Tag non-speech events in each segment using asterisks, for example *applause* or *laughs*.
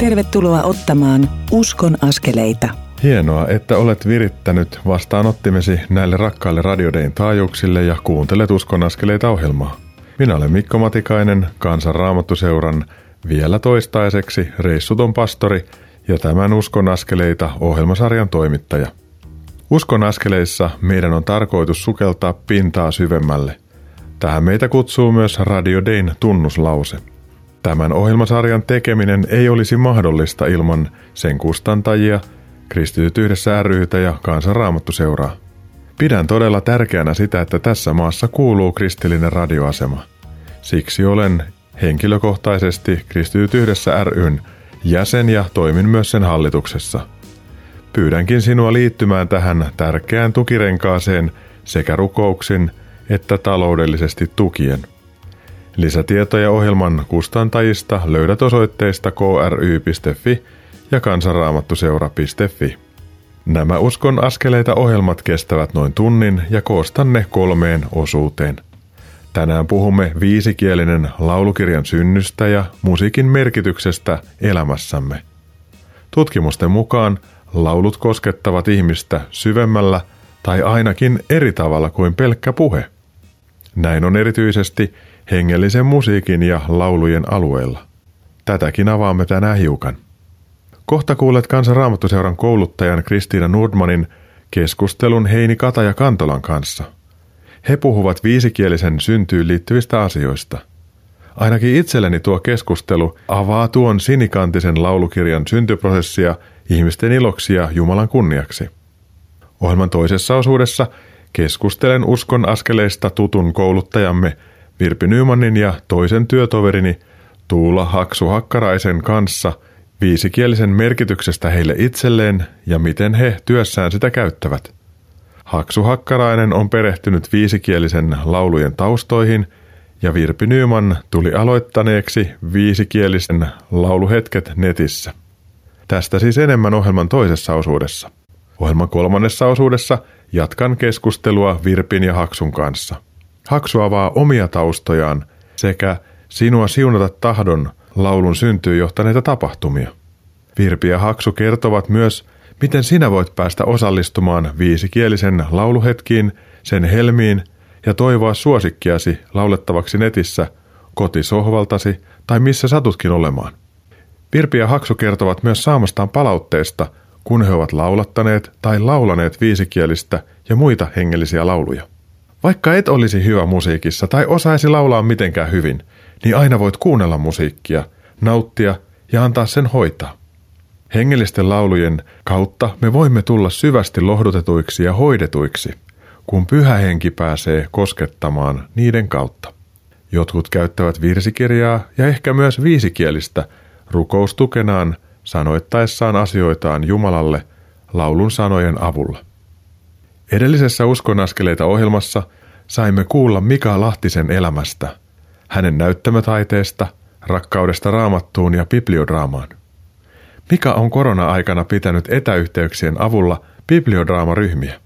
Tervetuloa ottamaan Uskon askeleita. Hienoa, että olet virittänyt vastaanottimesi näille rakkaille radiodein taajuuksille ja kuuntelet Uskon askeleita ohjelmaa. Minä olen Mikko Matikainen, Kansan Raamattuseuran vielä toistaiseksi reissuton pastori ja tämän Uskon askeleita ohjelmasarjan toimittaja. Uskon askeleissa meidän on tarkoitus sukeltaa pintaa syvemmälle. Tähän meitä kutsuu myös Radio Dayn tunnuslause. Tämän ohjelmasarjan tekeminen ei olisi mahdollista ilman sen kustantajia, Kristityt yhdessä ryhtä ja kansanraamattuseuraa. Pidän todella tärkeänä sitä, että tässä maassa kuuluu kristillinen radioasema. Siksi olen henkilökohtaisesti Kristityt yhdessä ryn jäsen ja toimin myös sen hallituksessa. Pyydänkin sinua liittymään tähän tärkeään tukirenkaaseen sekä rukouksin että taloudellisesti tukien. Lisätietoja ohjelman kustantajista löydät osoitteista kry.fi ja kansanraamattuseura.fi. Nämä Uskon askeleita ohjelmat kestävät noin tunnin ja koostan ne kolmeen osuuteen. Tänään puhumme viisikielinen laulukirjan synnystä ja musiikin merkityksestä elämässämme. Tutkimusten mukaan laulut koskettavat ihmistä syvemmällä tai ainakin eri tavalla kuin pelkkä puhe. Näin on erityisesti hengellisen musiikin ja laulujen alueella. Tätäkin avaamme tänään hiukan. Kohta kuulet Kansan Raamattuseuran kouluttajan Kristiina Nordmanin keskustelun Heini Kataja Kantolan kanssa. He puhuvat viisikielisen syntyyn liittyvistä asioista. Ainakin itselleni tuo keskustelu avaa tuon sinikantisen laulukirjan syntyprosessia ihmisten iloksi ja Jumalan kunniaksi. Ohjelman toisessa osuudessa keskustelen uskon askeleista tutun kouluttajamme Virpi Nymanin ja toisen työtoverini Tuula Haksu Hakkaraisen kanssa – viisikielisen merkityksestä heille itselleen ja miten he työssään sitä käyttävät. Haksu Hakkarainen on perehtynyt viisikielisen laulujen taustoihin ja Virpi Nyman tuli aloittaneeksi viisikielisen lauluhetket netissä. Tästä siis enemmän ohjelman toisessa osuudessa. Ohjelman kolmannessa osuudessa jatkan keskustelua Virpin ja Haksun kanssa. Haksu avaa omia taustojaan sekä sinua siunata tahdon laulun syntyy johtaneita tapahtumia. Virpi ja Haksu kertovat myös, miten sinä voit päästä osallistumaan viisikielisen lauluhetkiin, sen helmiin ja toivoa suosikkiasi laulettavaksi netissä, kotisohvaltasi tai missä satutkin olemaan. Virpi ja Haksu kertovat myös saamastaan palautteesta, kun he ovat laulattaneet tai laulaneet viisikielistä ja muita hengellisiä lauluja. Vaikka et olisi hyvä musiikissa tai osaisi laulaa mitenkään hyvin, niin aina voit kuunnella musiikkia, nauttia ja antaa sen hoitaa. Hengellisten laulujen kautta me voimme tulla syvästi lohdutetuiksi ja hoidetuiksi, kun pyhä henki pääsee koskettamaan niiden kautta. Jotkut käyttävät virsikirjaa ja ehkä myös viisikielistä rukoustukenaan sanoittaessaan asioitaan Jumalalle laulun sanojen avulla. Edellisessä uskonaskeleita ohjelmassa saimme kuulla Mika Lahtisen elämästä, hänen näyttämötaiteesta, rakkaudesta raamattuun ja bibliodraamaan. Mika on korona-aikana pitänyt etäyhteyksien avulla bibliodraamaryhmiä.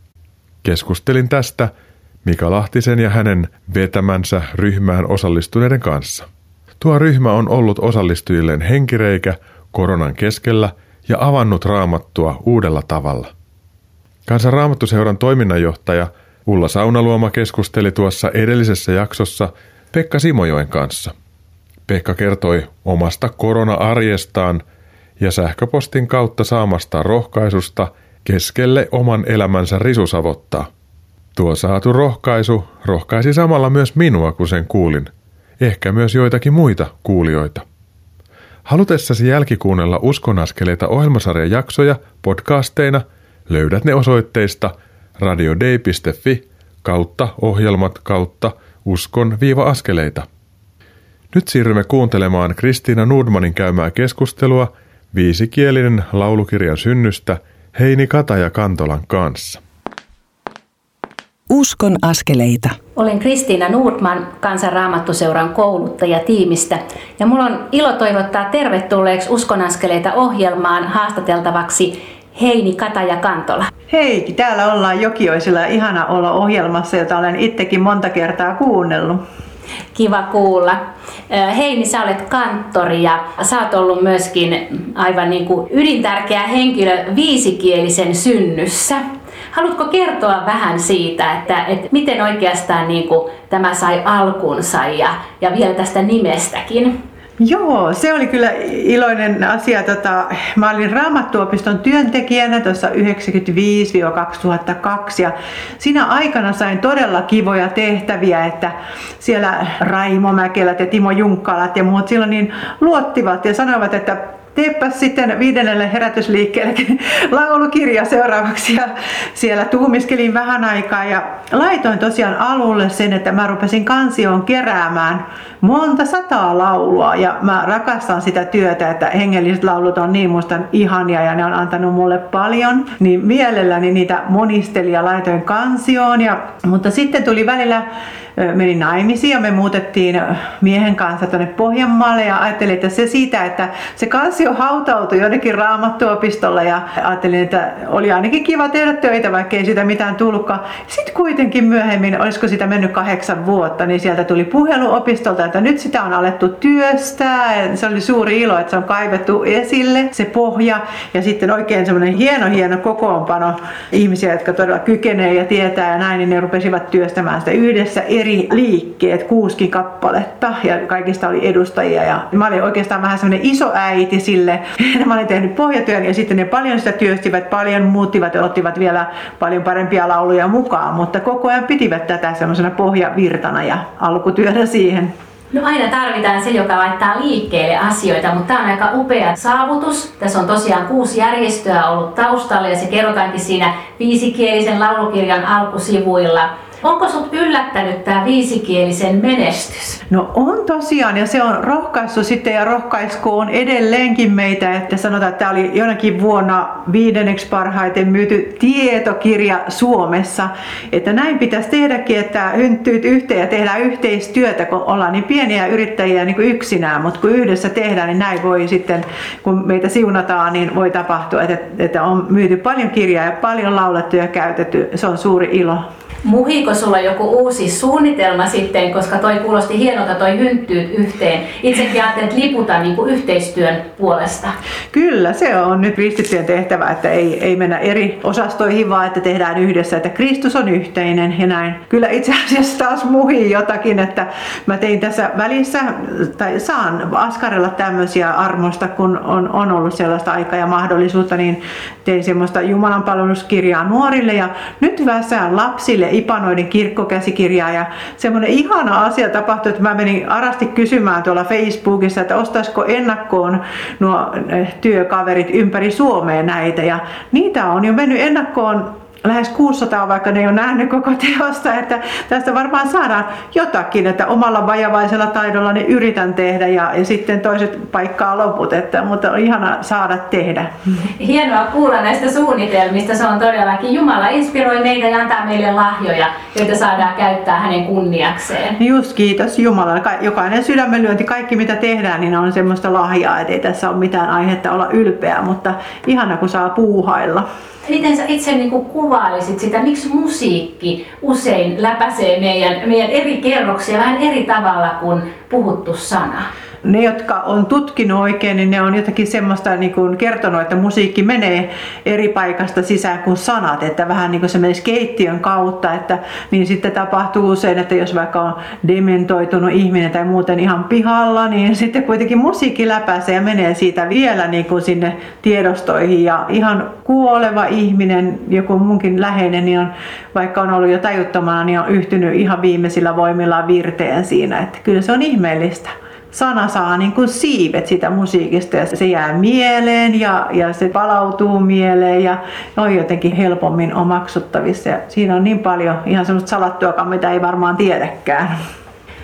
Keskustelin tästä Mika Lahtisen ja hänen vetämänsä ryhmään osallistuneiden kanssa. Tuo ryhmä on ollut osallistujilleen henkireikä koronan keskellä ja avannut raamattua uudella tavalla. Kansan raamattuseuran toiminnanjohtaja Ulla Saunaluoma keskusteli tuossa edellisessä jaksossa Pekka Simojoen kanssa. Pekka kertoi omasta korona-arjestaan – ja sähköpostin kautta saamasta rohkaisusta keskelle oman elämänsä risusavottaa. Tuo saatu rohkaisu rohkaisi samalla myös minua, kun sen kuulin. Ehkä myös joitakin muita kuulijoita. Halutessasi jälkikuunnella uskonaskeleita ohjelmasarjan jaksoja podcasteina löydät ne osoitteista radiodei.fi kautta ohjelmat kautta uskon-askeleita. Nyt siirrymme kuuntelemaan Kristiina Nordmanin käymää keskustelua – viisikielinen laulukirjan synnystä Heini Kataja Kantolan kanssa. Uskon askeleita. Olen Kristiina Nordman, Kansanraamattuseuran kouluttaja tiimistä ja mulla on ilo toivottaa tervetulleeksi Uskon askeleita ohjelmaan haastateltavaksi Heini Kataja Kantola. Hei, täällä ollaan Jokioisilla ihana olla ohjelmassa, jota olen itsekin monta kertaa kuunnellut. Kiva kuulla. Heini, sä olet kanttori ja sä oot ollut myöskin aivan niin kuin ydintärkeä henkilö viisikielisen synnyssä. Haluatko kertoa vähän siitä, että, että miten oikeastaan niin kuin tämä sai alkunsa ja, ja vielä tästä nimestäkin? Joo, se oli kyllä iloinen asia. Tota, mä olin Raamattuopiston työntekijänä tuossa 95-2002 ja siinä aikana sain todella kivoja tehtäviä, että siellä Raimo Mäkelät ja Timo Junkkalat ja muut silloin niin luottivat ja sanoivat, että teepä sitten viidennelle herätysliikkeelle *laughs* laulukirja seuraavaksi. Ja siellä tuumiskelin vähän aikaa ja laitoin tosiaan alulle sen, että mä rupesin kansioon keräämään monta sataa laulua. Ja mä rakastan sitä työtä, että hengelliset laulut on niin musta ihania ja ne on antanut mulle paljon, niin mielelläni niitä monistelin ja laitoin kansioon, ja, mutta sitten tuli välillä menin naimisiin ja me muutettiin miehen kanssa tuonne Pohjanmaalle ja ajattelin, että se siitä, että se kansio hautautui jonnekin raamattuopistolla ja ajattelin, että oli ainakin kiva tehdä töitä, vaikka ei sitä mitään tullutkaan. Sitten kuitenkin myöhemmin, olisiko sitä mennyt kahdeksan vuotta, niin sieltä tuli puhelu opistolta, että nyt sitä on alettu työstää. Se oli suuri ilo, että se on kaivettu esille, se pohja ja sitten oikein semmoinen hieno hieno kokoonpano ihmisiä, jotka todella kykenee ja tietää ja näin, niin ne rupesivat työstämään sitä yhdessä eri liikkeet, kuusi kappaletta ja kaikista oli edustajia ja mä olin oikeastaan vähän semmoinen iso äiti sille. *laughs* mä olin tehnyt pohjatyön ja sitten ne paljon sitä työstivät, paljon muuttivat ja ottivat vielä paljon parempia lauluja mukaan, mutta koko ajan pitivät tätä semmoisena pohjavirtana ja alkutyönä siihen. No aina tarvitaan se, joka laittaa liikkeelle asioita, mutta tämä on aika upea saavutus. Tässä on tosiaan kuusi järjestöä ollut taustalla ja se kerrotaankin siinä viisikielisen laulukirjan alkusivuilla. Onko sinut yllättänyt tämä viisikielisen menestys? No on tosiaan ja se on rohkaissut sitten ja rohkaiskoon edelleenkin meitä, että sanotaan, että tämä oli jonakin vuonna viidenneksi parhaiten myyty tietokirja Suomessa. Että näin pitäisi tehdäkin, että hynttyyt yhteen ja tehdään yhteistyötä, kun ollaan niin pieniä yrittäjiä niin kuin yksinään, mutta kun yhdessä tehdään, niin näin voi sitten, kun meitä siunataan, niin voi tapahtua, että, että on myyty paljon kirjaa ja paljon laulettu ja käytetty. Se on suuri ilo. Muhiko sulla joku uusi suunnitelma sitten, koska toi kuulosti hienolta toi hynttyyt yhteen. Itsekin ajattelin, että liputa niin kuin yhteistyön puolesta. Kyllä, se on nyt kristittyjen tehtävä, että ei, ei mennä eri osastoihin, vaan että tehdään yhdessä, että Kristus on yhteinen ja näin. Kyllä itse asiassa taas muhii jotakin, että mä tein tässä välissä, tai saan askarella tämmöisiä armosta, kun on, on ollut sellaista aikaa ja mahdollisuutta, niin tein semmoista Jumalan palveluskirjaa nuorille ja nyt väsään lapsille Ipanoiden kirkkokäsikirjaa ja semmoinen ihana asia tapahtui, että mä menin arasti kysymään tuolla Facebookissa, että ostaisiko ennakkoon nuo eh, työkaverit ympäri Suomea näitä. Ja niitä on jo mennyt ennakkoon lähes 600, vaikka ne ei ole nähnyt koko teosta, että tästä varmaan saadaan jotakin, että omalla vajavaisella taidolla ne yritän tehdä ja, ja sitten toiset paikkaa loput, että, mutta on ihana saada tehdä. Hienoa kuulla näistä suunnitelmista, se on todellakin, Jumala inspiroi meitä ja antaa meille lahjoja, joita saadaan käyttää hänen kunniakseen. Just kiitos Jumalalle, jokainen sydämenlyönti, kaikki mitä tehdään, niin on semmoista lahjaa, että ei tässä ole mitään aihetta olla ylpeä, mutta ihana kun saa puuhailla. Miten sä itse niin kuin kuvailisit sitä, miksi musiikki usein läpäisee meidän, meidän eri kerroksia vähän eri tavalla kuin puhuttu sana? Ne, jotka on tutkinut oikein, niin ne on jotakin semmoista niin kuin kertonut, että musiikki menee eri paikasta sisään kuin sanat, että vähän niin kuin se menisi keittiön kautta, että niin sitten tapahtuu usein, että jos vaikka on dementoitunut ihminen tai muuten ihan pihalla, niin sitten kuitenkin musiikki läpäisee ja menee siitä vielä niin kuin sinne tiedostoihin. Ja ihan kuoleva ihminen, joku munkin läheinen, niin on, vaikka on ollut jo tajuttomana, niin on yhtynyt ihan viimeisillä voimillaan virteen siinä, että kyllä se on ihmeellistä sana saa niin kuin siivet sitä musiikista ja se jää mieleen ja, ja se palautuu mieleen ja on jotenkin helpommin omaksuttavissa. Ja siinä on niin paljon ihan semmoista salattua, mitä ei varmaan tiedäkään.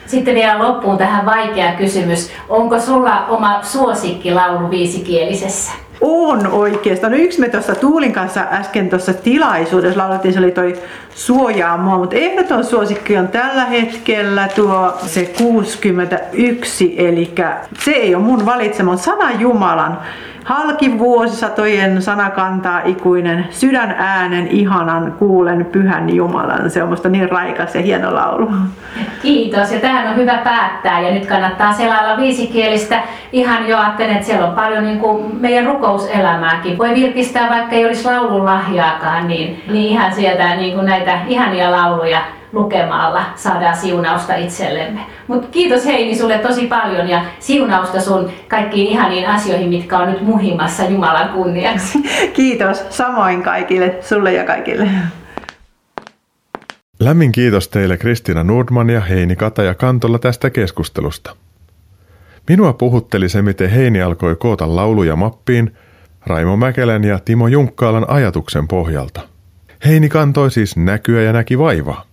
Sitten vielä loppuun tähän vaikea kysymys. Onko sulla oma suosikkilaulu viisikielisessä? On oikeastaan. No yksi me tuossa Tuulin kanssa äsken tuossa tilaisuudessa laulettiin, se oli toi Suojaa mua, mutta ehdoton suosikki on tällä hetkellä tuo se 61, eli se ei ole mun valitsema, mutta sana Jumalan Halki vuosisatojen sana kantaa ikuinen, sydän äänen ihanan kuulen pyhän Jumalan. Se on musta niin raikas ja hieno laulu. Kiitos. Ja tähän on hyvä päättää. Ja nyt kannattaa selailla viisikielistä. Ihan jo ajattelen, että siellä on paljon niin kuin meidän rukouselämääkin. Voi virkistää, vaikka ei olisi laululahjaakaan, niin, niin ihan sieltä niin kuin näitä ihania lauluja lukemalla saadaan siunausta itsellemme. Mutta kiitos Heini sulle tosi paljon ja siunausta sun kaikkiin ihaniin asioihin, mitkä on nyt muhimassa Jumalan kunniaksi. *laughs* Kiitos samoin kaikille, sulle ja kaikille. Lämmin kiitos teille Kristiina Nordman ja Heini Kataja Kantolla tästä keskustelusta. Minua puhutteli se, miten Heini alkoi koota lauluja mappiin Raimo Mäkelän ja Timo Junkkaalan ajatuksen pohjalta. Heini kantoi siis näkyä ja näki vaivaa.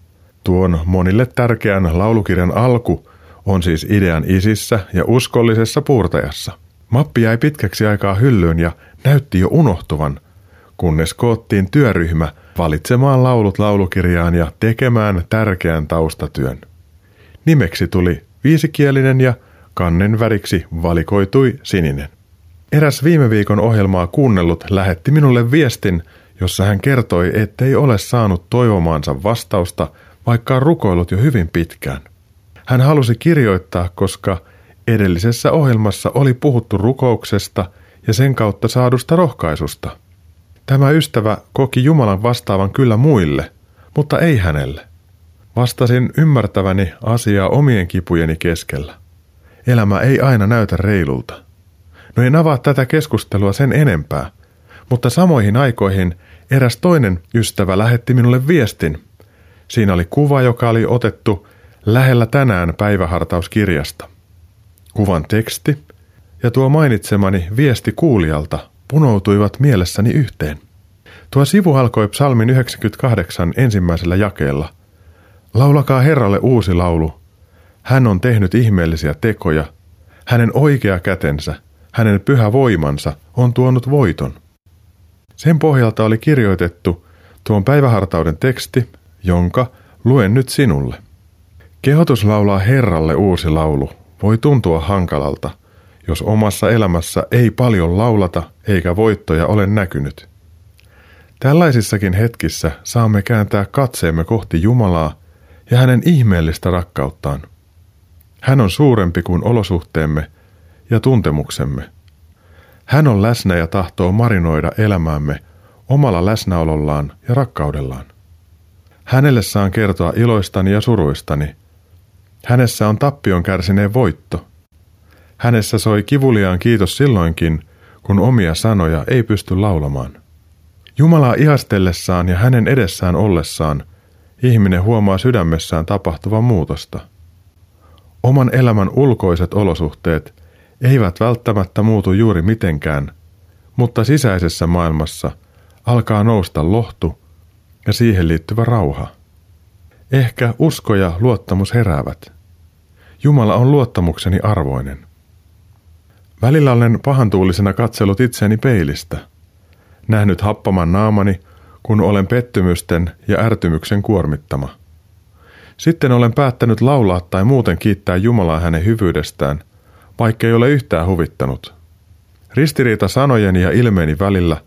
Tuon monille tärkeän laulukirjan alku on siis idean isissä ja uskollisessa puurtajassa. Mappi jäi pitkäksi aikaa hyllyyn ja näytti jo unohtuvan, kunnes koottiin työryhmä valitsemaan laulut laulukirjaan ja tekemään tärkeän taustatyön. Nimeksi tuli viisikielinen ja kannen väriksi valikoitui sininen. Eräs viime viikon ohjelmaa kuunnellut lähetti minulle viestin, jossa hän kertoi, ettei ole saanut toivomaansa vastausta – vaikka on rukoillut jo hyvin pitkään. Hän halusi kirjoittaa, koska edellisessä ohjelmassa oli puhuttu rukouksesta ja sen kautta saadusta rohkaisusta. Tämä ystävä koki Jumalan vastaavan kyllä muille, mutta ei hänelle. Vastasin ymmärtäväni asiaa omien kipujeni keskellä. Elämä ei aina näytä reilulta. No en avaa tätä keskustelua sen enempää, mutta samoihin aikoihin eräs toinen ystävä lähetti minulle viestin, Siinä oli kuva, joka oli otettu lähellä tänään päivähartauskirjasta. Kuvan teksti ja tuo mainitsemani viesti kuulijalta punoutuivat mielessäni yhteen. Tuo sivu alkoi psalmin 98 ensimmäisellä jakeella. Laulakaa Herralle uusi laulu. Hän on tehnyt ihmeellisiä tekoja. Hänen oikea kätensä, hänen pyhä voimansa on tuonut voiton. Sen pohjalta oli kirjoitettu tuon päivähartauden teksti jonka luen nyt sinulle. Kehotus laulaa Herralle uusi laulu voi tuntua hankalalta, jos omassa elämässä ei paljon laulata eikä voittoja ole näkynyt. Tällaisissakin hetkissä saamme kääntää katseemme kohti Jumalaa ja hänen ihmeellistä rakkauttaan. Hän on suurempi kuin olosuhteemme ja tuntemuksemme. Hän on läsnä ja tahtoo marinoida elämäämme omalla läsnäolollaan ja rakkaudellaan. Hänelle saan kertoa iloistani ja suruistani. Hänessä on tappion kärsineen voitto. Hänessä soi kivuliaan kiitos silloinkin, kun omia sanoja ei pysty laulamaan. Jumalaa ihastellessaan ja hänen edessään ollessaan ihminen huomaa sydämessään tapahtuvan muutosta. Oman elämän ulkoiset olosuhteet eivät välttämättä muutu juuri mitenkään, mutta sisäisessä maailmassa alkaa nousta lohtu ja siihen liittyvä rauha. Ehkä usko ja luottamus heräävät. Jumala on luottamukseni arvoinen. Välillä olen pahantuulisena katsellut itseäni peilistä, nähnyt happaman naamani, kun olen pettymysten ja ärtymyksen kuormittama. Sitten olen päättänyt laulaa tai muuten kiittää Jumalaa hänen hyvyydestään, vaikka ei ole yhtään huvittanut. Ristiriita sanojen ja ilmeeni välillä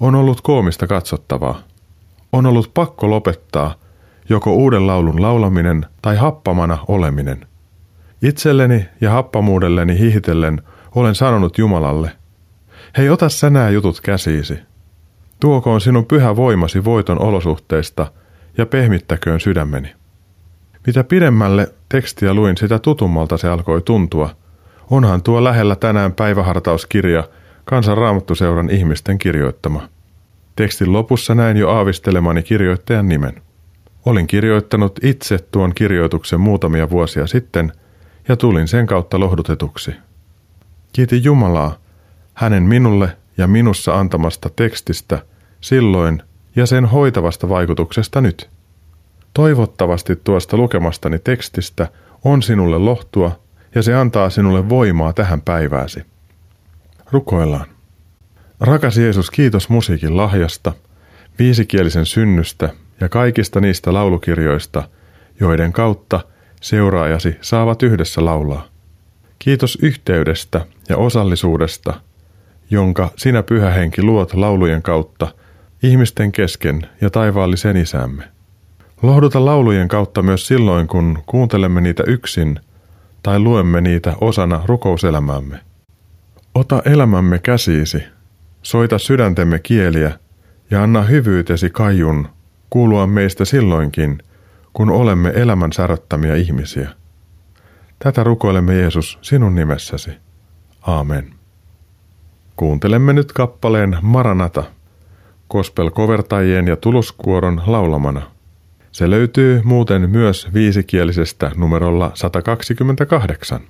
on ollut koomista katsottavaa on ollut pakko lopettaa joko uuden laulun laulaminen tai happamana oleminen. Itselleni ja happamuudelleni hihitellen olen sanonut Jumalalle, hei ota sä nämä jutut käsiisi. Tuokoon sinun pyhä voimasi voiton olosuhteista ja pehmittäköön sydämeni. Mitä pidemmälle tekstiä luin, sitä tutummalta se alkoi tuntua. Onhan tuo lähellä tänään päivähartauskirja Kansan Raamattuseuran ihmisten kirjoittama. Tekstin lopussa näin jo aavistelemani kirjoittajan nimen. Olin kirjoittanut itse tuon kirjoituksen muutamia vuosia sitten ja tulin sen kautta lohdutetuksi. Kiitin Jumalaa hänen minulle ja minussa antamasta tekstistä silloin ja sen hoitavasta vaikutuksesta nyt. Toivottavasti tuosta lukemastani tekstistä on sinulle lohtua ja se antaa sinulle voimaa tähän päivääsi. Rukoillaan. Rakas Jeesus, kiitos musiikin lahjasta, viisikielisen synnystä ja kaikista niistä laulukirjoista, joiden kautta seuraajasi saavat yhdessä laulaa. Kiitos yhteydestä ja osallisuudesta, jonka sinä pyhä henki luot laulujen kautta ihmisten kesken ja taivaallisen isämme. Lohduta laulujen kautta myös silloin, kun kuuntelemme niitä yksin tai luemme niitä osana rukouselämäämme. Ota elämämme käsiisi, soita sydäntemme kieliä ja anna hyvyytesi kajun kuulua meistä silloinkin, kun olemme elämän säröttämiä ihmisiä. Tätä rukoilemme Jeesus sinun nimessäsi. Aamen. Kuuntelemme nyt kappaleen Maranata, kospelkovertajien ja tuluskuoron laulamana. Se löytyy muuten myös viisikielisestä numerolla 128.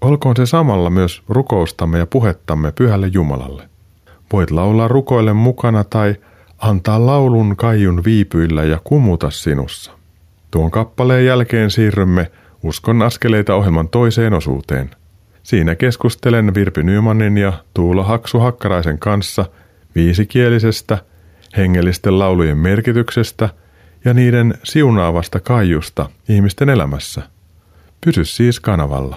Olkoon se samalla myös rukoustamme ja puhettamme pyhälle Jumalalle. Voit laulaa rukoille mukana tai antaa laulun kaiun viipyillä ja kumuta sinussa. Tuon kappaleen jälkeen siirrymme Uskon askeleita ohjelman toiseen osuuteen. Siinä keskustelen Virpi Nymanin ja Tuula Haksu Hakkaraisen kanssa viisikielisestä, hengellisten laulujen merkityksestä ja niiden siunaavasta kaiusta ihmisten elämässä. Pysy siis kanavalla.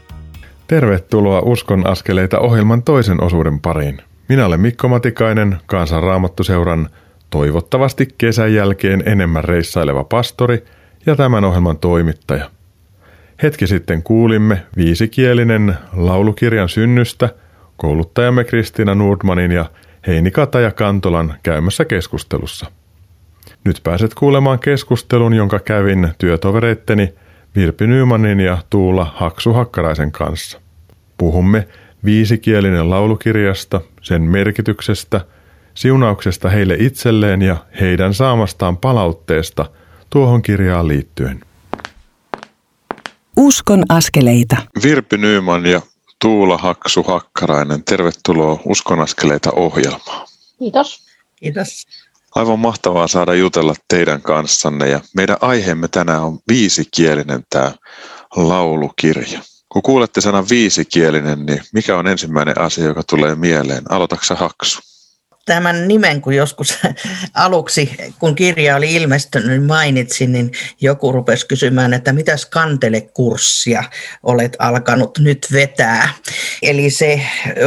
Tervetuloa Uskon askeleita ohjelman toisen osuuden pariin. Minä olen Mikko Matikainen, Kansanraamattuseuran toivottavasti kesän jälkeen enemmän reissaileva pastori ja tämän ohjelman toimittaja. Hetki sitten kuulimme viisikielinen laulukirjan synnystä kouluttajamme Kristiina Nordmanin ja Heini Kataja Kantolan käymässä keskustelussa. Nyt pääset kuulemaan keskustelun, jonka kävin työtovereitteni Virpi Nymanin ja Tuula Haksu Hakkaraisen kanssa. Puhumme viisikielinen laulukirjasta, sen merkityksestä, siunauksesta heille itselleen ja heidän saamastaan palautteesta tuohon kirjaan liittyen. Uskon askeleita. Virpi Nyyman ja Tuula Haksu Hakkarainen, tervetuloa Uskon askeleita ohjelmaan. Kiitos. Kiitos. Aivan mahtavaa saada jutella teidän kanssanne ja meidän aiheemme tänään on viisikielinen tämä laulukirja. Kun kuulette sanan viisikielinen, niin mikä on ensimmäinen asia, joka tulee mieleen? Aloitatko Haksu? Tämän nimen, kun joskus *laughs* aluksi, kun kirja oli ilmestynyt, niin mainitsin, niin joku rupesi kysymään, että mitäs kantelekurssia olet alkanut nyt vetää. Eli se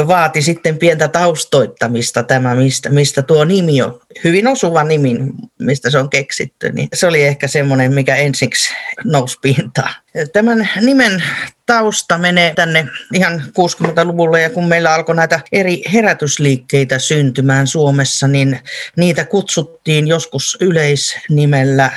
vaati sitten pientä taustoittamista tämä, mistä, mistä tuo nimi on, hyvin osuva nimi, mistä se on keksitty. Niin se oli ehkä semmoinen, mikä ensiksi nousi pintaan. Tämän nimen tausta menee tänne ihan 60-luvulle ja kun meillä alkoi näitä eri herätysliikkeitä syntymään Suomessa, niin niitä kutsuttiin joskus yleisnimellä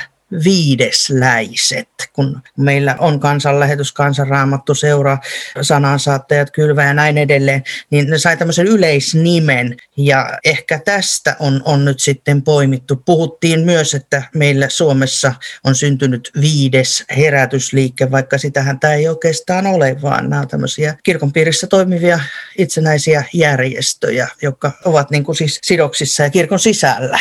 viidesläiset, kun meillä on kansanlähetys, kansanraamattu, seura, sanansaattajat, kylvä ja näin edelleen, niin ne sai tämmöisen yleisnimen ja ehkä tästä on, on nyt sitten poimittu. Puhuttiin myös, että meillä Suomessa on syntynyt viides herätysliike, vaikka sitähän tämä ei oikeastaan ole, vaan nämä on tämmöisiä kirkon piirissä toimivia itsenäisiä järjestöjä, jotka ovat niin kuin siis sidoksissa ja kirkon sisällä.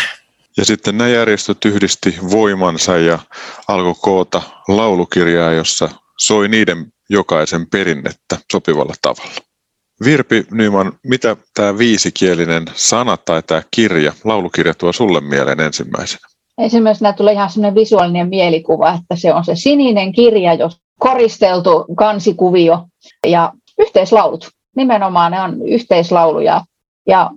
Ja sitten nämä järjestöt yhdisti voimansa ja alkoi koota laulukirjaa, jossa soi niiden jokaisen perinnettä sopivalla tavalla. Virpi Nyman, mitä tämä viisikielinen sana tai tämä kirja, laulukirja tuo sulle mieleen ensimmäisenä? Ensimmäisenä tulee ihan sellainen visuaalinen mielikuva, että se on se sininen kirja, jos koristeltu kansikuvio ja yhteislaulut. Nimenomaan ne on yhteislauluja. Ja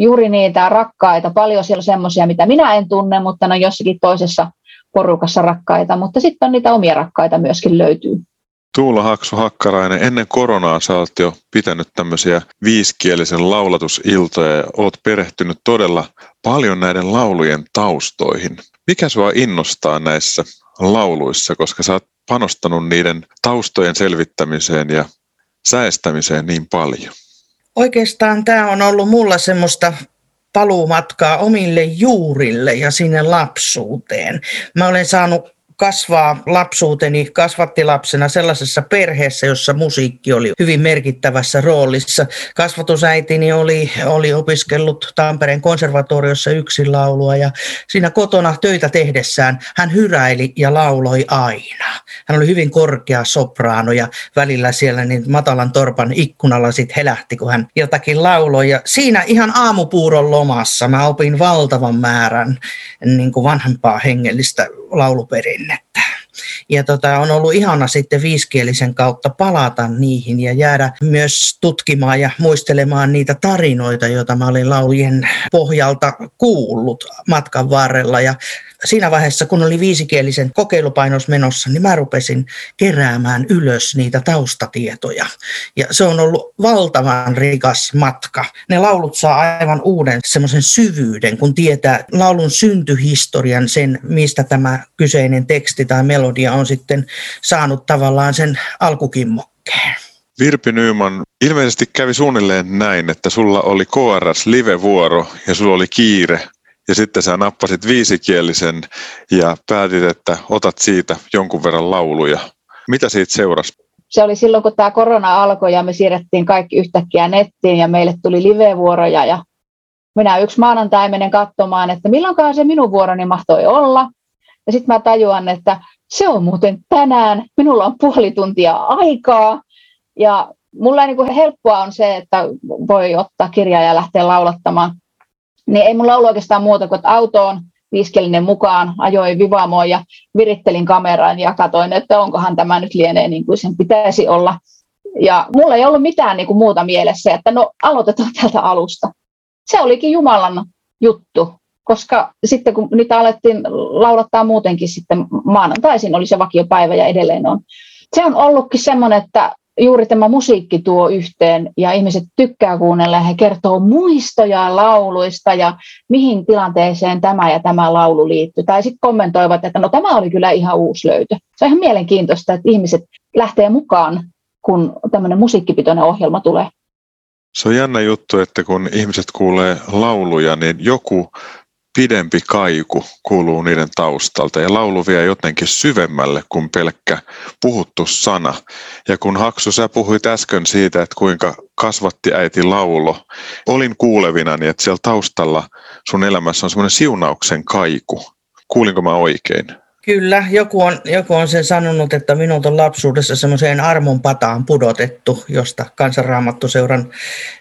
juuri niitä rakkaita, paljon siellä semmoisia, mitä minä en tunne, mutta ne on jossakin toisessa porukassa rakkaita, mutta sitten on niitä omia rakkaita myöskin löytyy. Tuula Haksu Hakkarainen, ennen koronaa sä olet jo pitänyt tämmöisiä viisikielisen laulatusiltoja ja olet perehtynyt todella paljon näiden laulujen taustoihin. Mikä sua innostaa näissä lauluissa, koska sä oot panostanut niiden taustojen selvittämiseen ja säestämiseen niin paljon? Oikeastaan tämä on ollut mulla semmoista paluumatkaa omille juurille ja sinne lapsuuteen. Mä olen saanut kasvaa lapsuuteni kasvattilapsena sellaisessa perheessä, jossa musiikki oli hyvin merkittävässä roolissa. Kasvatusäitini oli, oli opiskellut Tampereen konservatoriossa yksin laulua ja siinä kotona töitä tehdessään hän hyräili ja lauloi aina. Hän oli hyvin korkea sopraano ja välillä siellä niin matalan torpan ikkunalla sitten helähti, kun hän jotakin lauloi. Ja siinä ihan aamupuuron lomassa mä opin valtavan määrän niin kuin vanhempaa hengellistä lauluperinnettä. Ja tota, on ollut ihana sitten viiskielisen kautta palata niihin ja jäädä myös tutkimaan ja muistelemaan niitä tarinoita, joita mä olin laulujen pohjalta kuullut matkan varrella. Ja siinä vaiheessa, kun oli viisikielisen kokeilupainos menossa, niin mä rupesin keräämään ylös niitä taustatietoja. Ja se on ollut valtavan rikas matka. Ne laulut saa aivan uuden semmoisen syvyyden, kun tietää laulun syntyhistorian, sen mistä tämä kyseinen teksti tai melodia on sitten saanut tavallaan sen alkukimmokkeen. Virpi Nyman, ilmeisesti kävi suunnilleen näin, että sulla oli KRS live-vuoro ja sulla oli kiire ja sitten sä nappasit viisikielisen ja päätit, että otat siitä jonkun verran lauluja. Mitä siitä seurasi? Se oli silloin, kun tämä korona alkoi ja me siirrettiin kaikki yhtäkkiä nettiin ja meille tuli live-vuoroja ja minä yksi maanantai menen katsomaan, että milloinkaan se minun vuoroni mahtoi olla. Ja sitten mä tajuan, että se on muuten tänään, minulla on puoli tuntia aikaa ja mulla niin helppoa on se, että voi ottaa kirjaa ja lähteä laulattamaan niin ei mulla ollut oikeastaan muuta kuin, että autoon viiskelinen mukaan, ajoin Vivaamoon ja virittelin kameran ja katsoin, että onkohan tämä nyt lienee niin kuin sen pitäisi olla. Ja mulla ei ollut mitään niin kuin muuta mielessä, että no aloitetaan tältä alusta. Se olikin Jumalan juttu, koska sitten kun niitä alettiin laulattaa muutenkin sitten maanantaisin oli se vakiopäivä ja edelleen on. Se on ollutkin semmoinen, että juuri tämä musiikki tuo yhteen ja ihmiset tykkää kuunnella ja he kertoo muistoja lauluista ja mihin tilanteeseen tämä ja tämä laulu liittyy. Tai sitten kommentoivat, että no tämä oli kyllä ihan uusi löytö. Se on ihan mielenkiintoista, että ihmiset lähtee mukaan, kun tämmöinen musiikkipitoinen ohjelma tulee. Se on jännä juttu, että kun ihmiset kuulee lauluja, niin joku pidempi kaiku kuuluu niiden taustalta ja laulu vie jotenkin syvemmälle kuin pelkkä puhuttu sana. Ja kun Haksu, sä puhuit äsken siitä, että kuinka kasvatti äiti laulo, olin kuulevina, niin että siellä taustalla sun elämässä on semmoinen siunauksen kaiku. Kuulinko mä oikein? Kyllä, joku on, joku on sen sanonut, että minut on lapsuudessa semmoiseen armon pataan pudotettu, josta kansanraamattuseuran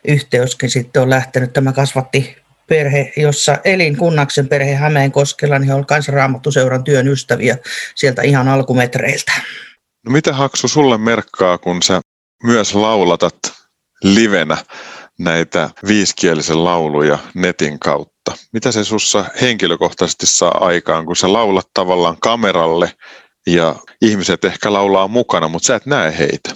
yhteyskin sitten on lähtenyt. Tämä kasvatti perhe, jossa elin Kunnaksen perhe Hämeenkoskella, niin on kansanraamattuseuran työn ystäviä sieltä ihan alkumetreiltä. No mitä Haksu sulle merkkaa, kun sä myös laulatat livenä näitä viiskielisen lauluja netin kautta? Mitä se sussa henkilökohtaisesti saa aikaan, kun sä laulat tavallaan kameralle ja ihmiset ehkä laulaa mukana, mutta sä et näe heitä?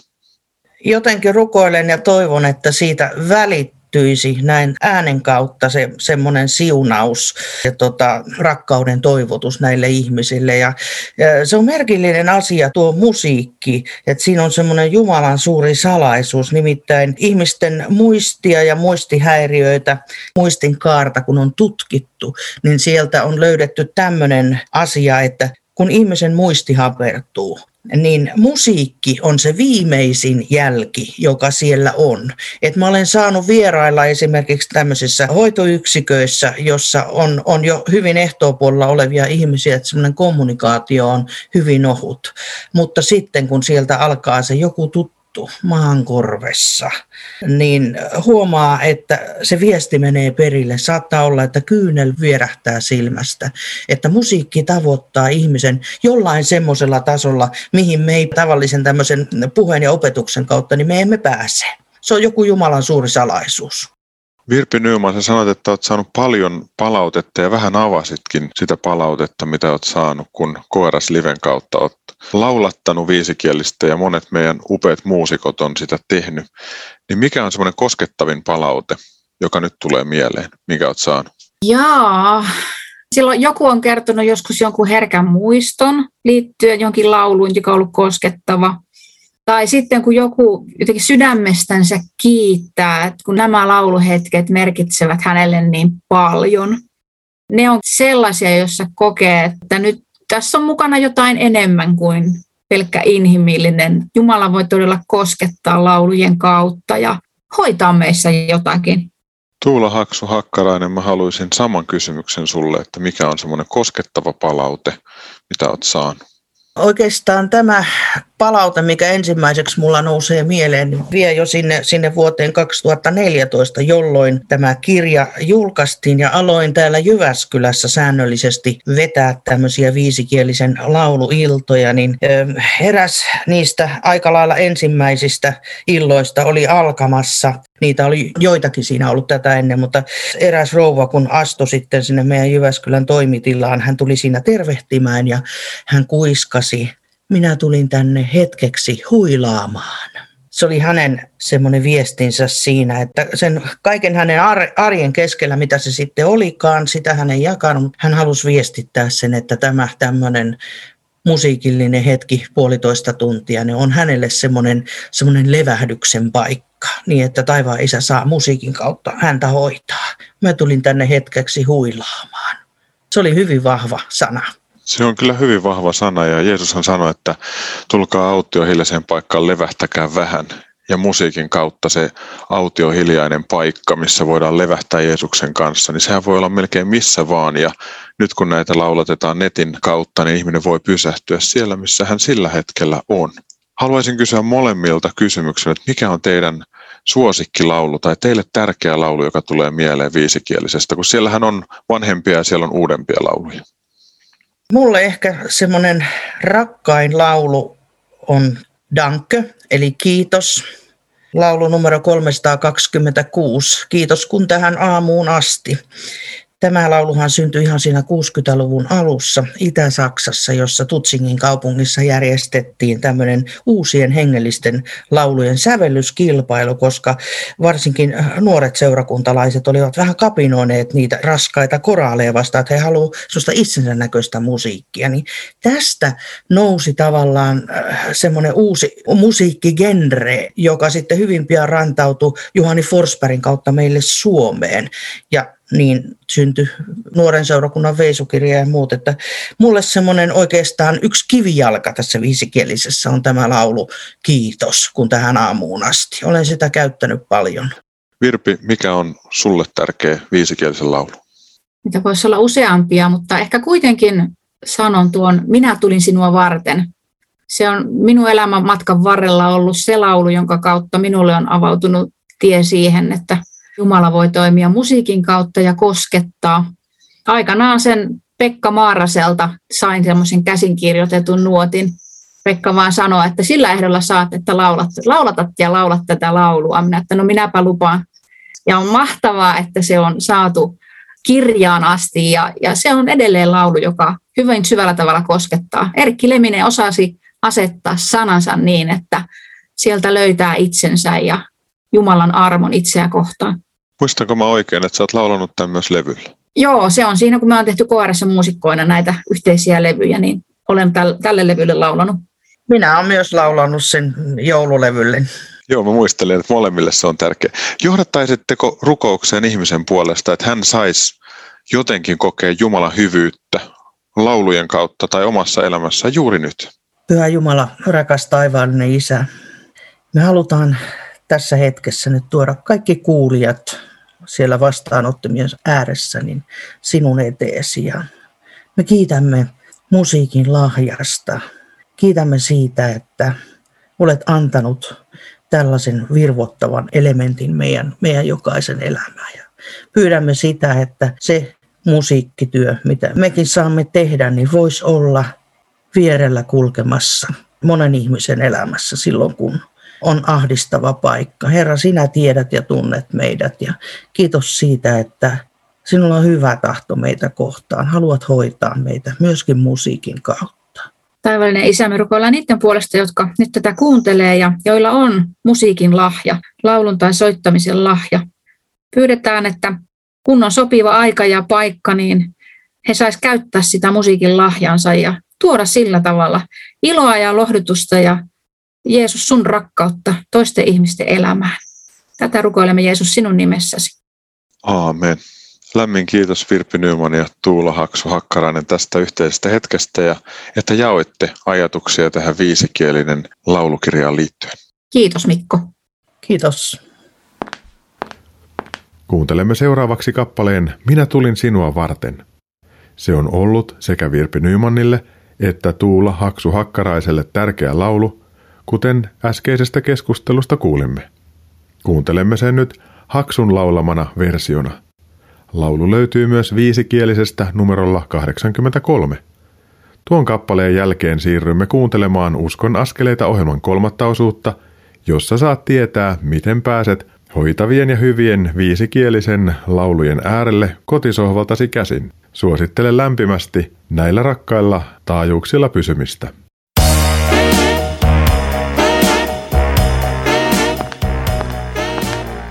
Jotenkin rukoilen ja toivon, että siitä välit välittyisi näin äänen kautta se semmoinen siunaus ja tota, rakkauden toivotus näille ihmisille. Ja, ja se on merkillinen asia tuo musiikki, että siinä on semmoinen Jumalan suuri salaisuus, nimittäin ihmisten muistia ja muistihäiriöitä, muistin kaarta kun on tutkittu, niin sieltä on löydetty tämmöinen asia, että kun ihmisen muisti hapertuu, niin musiikki on se viimeisin jälki, joka siellä on. Et mä olen saanut vierailla esimerkiksi tämmöisissä hoitoyksiköissä, jossa on, on jo hyvin ehtoopuolella olevia ihmisiä, että semmoinen kommunikaatio on hyvin ohut. Mutta sitten kun sieltä alkaa se joku tuttu juttu maankorvessa, niin huomaa, että se viesti menee perille. Saattaa olla, että kyynel vierähtää silmästä, että musiikki tavoittaa ihmisen jollain semmoisella tasolla, mihin me ei tavallisen tämmöisen puheen ja opetuksen kautta, niin me emme pääse. Se on joku Jumalan suuri salaisuus. Virpi Nyman, sä sanoit, että olet saanut paljon palautetta ja vähän avasitkin sitä palautetta, mitä olet saanut, kun KRS Liven kautta olet laulattanut viisikielistä ja monet meidän upeat muusikot on sitä tehnyt. Niin mikä on semmoinen koskettavin palaute, joka nyt tulee mieleen, mikä olet saanut? Jaa, silloin joku on kertonut joskus jonkun herkän muiston liittyen jonkin lauluun, joka on ollut koskettava. Tai sitten kun joku jotenkin sydämestänsä kiittää, että kun nämä lauluhetket merkitsevät hänelle niin paljon. Ne on sellaisia, joissa kokee, että nyt tässä on mukana jotain enemmän kuin pelkkä inhimillinen. Jumala voi todella koskettaa laulujen kautta ja hoitaa meissä jotakin. Tuula Haksu Hakkarainen, mä haluaisin saman kysymyksen sulle, että mikä on semmoinen koskettava palaute, mitä oot saanut? Oikeastaan tämä palaute, mikä ensimmäiseksi mulla nousee mieleen, niin vie jo sinne, sinne vuoteen 2014, jolloin tämä kirja julkaistiin ja aloin täällä Jyväskylässä säännöllisesti vetää tämmöisiä viisikielisen lauluiltoja, niin eräs niistä aika lailla ensimmäisistä illoista oli alkamassa. Niitä oli joitakin siinä ollut tätä ennen, mutta eräs rouva, kun astui sitten sinne meidän Jyväskylän toimitillaan, hän tuli siinä tervehtimään ja hän kuiskasi minä tulin tänne hetkeksi huilaamaan. Se oli hänen semmoinen viestinsä siinä, että sen kaiken hänen arjen keskellä, mitä se sitten olikaan, sitä hän ei jakanut. Hän halusi viestittää sen, että tämä tämmöinen musiikillinen hetki, puolitoista tuntia, niin on hänelle semmoinen, semmoinen levähdyksen paikka, niin että taivaan isä saa musiikin kautta häntä hoitaa. Mä tulin tänne hetkeksi huilaamaan. Se oli hyvin vahva sana. Se on kyllä hyvin vahva sana ja Jeesushan sanoi, että tulkaa autio hiljaiseen paikkaan, levähtäkää vähän. Ja musiikin kautta se autio hiljainen paikka, missä voidaan levähtää Jeesuksen kanssa, niin sehän voi olla melkein missä vaan. Ja nyt kun näitä laulatetaan netin kautta, niin ihminen voi pysähtyä siellä, missä hän sillä hetkellä on. Haluaisin kysyä molemmilta kysymyksen, että mikä on teidän suosikkilaulu tai teille tärkeä laulu, joka tulee mieleen viisikielisestä, kun siellähän on vanhempia ja siellä on uudempia lauluja. Mulle ehkä semmoinen rakkain laulu on Danke, eli kiitos. Laulu numero 326, kiitos kun tähän aamuun asti. Tämä lauluhan syntyi ihan siinä 60-luvun alussa Itä-Saksassa, jossa Tutsingin kaupungissa järjestettiin tämmöinen uusien hengellisten laulujen sävellyskilpailu, koska varsinkin nuoret seurakuntalaiset olivat vähän kapinoineet niitä raskaita koraaleja vastaan, että he haluavat sellaista itsensä näköistä musiikkia. Niin tästä nousi tavallaan äh, semmoinen uusi musiikkigenre, joka sitten hyvin pian rantautui Juhani Forsbergin kautta meille Suomeen. Ja niin syntyi nuoren seurakunnan veisukirja ja muut. Että mulle semmoinen oikeastaan yksi kivijalka tässä viisikielisessä on tämä laulu Kiitos, kun tähän aamuun asti. Olen sitä käyttänyt paljon. Virpi, mikä on sulle tärkeä viisikielisen laulu? Mitä voisi olla useampia, mutta ehkä kuitenkin sanon tuon Minä tulin sinua varten. Se on minun elämän matkan varrella ollut se laulu, jonka kautta minulle on avautunut tie siihen, että – Jumala voi toimia musiikin kautta ja koskettaa. Aikanaan sen Pekka Maaraselta sain semmoisen käsinkirjoitetun nuotin. Pekka vaan sanoi, että sillä ehdolla saat, että laulat, laulatat ja laulat tätä laulua. Minä, että no minäpä lupaan. Ja on mahtavaa, että se on saatu kirjaan asti ja, ja se on edelleen laulu, joka hyvin syvällä tavalla koskettaa. Erkki Leminen osasi asettaa sanansa niin, että sieltä löytää itsensä ja Jumalan armon itseä kohtaan. Muistanko mä oikein, että sä oot laulanut tämän myös levyllä? Joo, se on siinä, kun mä oon tehty KRS muusikkoina näitä yhteisiä levyjä, niin olen täl, tälle levylle laulanut. Minä olen myös laulanut sen joululevylle. Joo, mä muistelin, että molemmille se on tärkeä. Johdattaisitteko rukoukseen ihmisen puolesta, että hän saisi jotenkin kokea Jumalan hyvyyttä laulujen kautta tai omassa elämässä juuri nyt? Pyhä Jumala, rakas taivaallinen Isä, me halutaan tässä hetkessä nyt tuoda kaikki kuulijat siellä vastaanottamien ääressä niin sinun eteesi. Ja me kiitämme musiikin lahjasta. Kiitämme siitä, että olet antanut tällaisen virvoittavan elementin meidän, meidän jokaisen elämään. Ja pyydämme sitä, että se musiikkityö, mitä mekin saamme tehdä, niin voisi olla vierellä kulkemassa monen ihmisen elämässä silloin, kun on ahdistava paikka. Herra, sinä tiedät ja tunnet meidät ja kiitos siitä, että sinulla on hyvä tahto meitä kohtaan. Haluat hoitaa meitä myöskin musiikin kautta. Taivallinen Isä, me rukoillaan niiden puolesta, jotka nyt tätä kuuntelee ja joilla on musiikin lahja, laulun tai soittamisen lahja. Pyydetään, että kun on sopiva aika ja paikka, niin he sais käyttää sitä musiikin lahjansa ja tuoda sillä tavalla iloa ja lohdutusta ja Jeesus, sun rakkautta toisten ihmisten elämään. Tätä rukoilemme Jeesus sinun nimessäsi. Aamen. Lämmin kiitos Virpi Nyman ja Tuula Haksu Hakkarainen tästä yhteisestä hetkestä ja että jaoitte ajatuksia tähän viisikielinen laulukirjaan liittyen. Kiitos Mikko. Kiitos. Kuuntelemme seuraavaksi kappaleen Minä tulin sinua varten. Se on ollut sekä Virpi Nymannille että Tuula Haksu Hakkaraiselle tärkeä laulu, kuten äskeisestä keskustelusta kuulimme. Kuuntelemme sen nyt Haksun laulamana versiona. Laulu löytyy myös viisikielisestä numerolla 83. Tuon kappaleen jälkeen siirrymme kuuntelemaan Uskon askeleita ohjelman kolmatta osuutta, jossa saat tietää, miten pääset hoitavien ja hyvien viisikielisen laulujen äärelle kotisohvaltasi käsin. Suosittelen lämpimästi näillä rakkailla taajuuksilla pysymistä.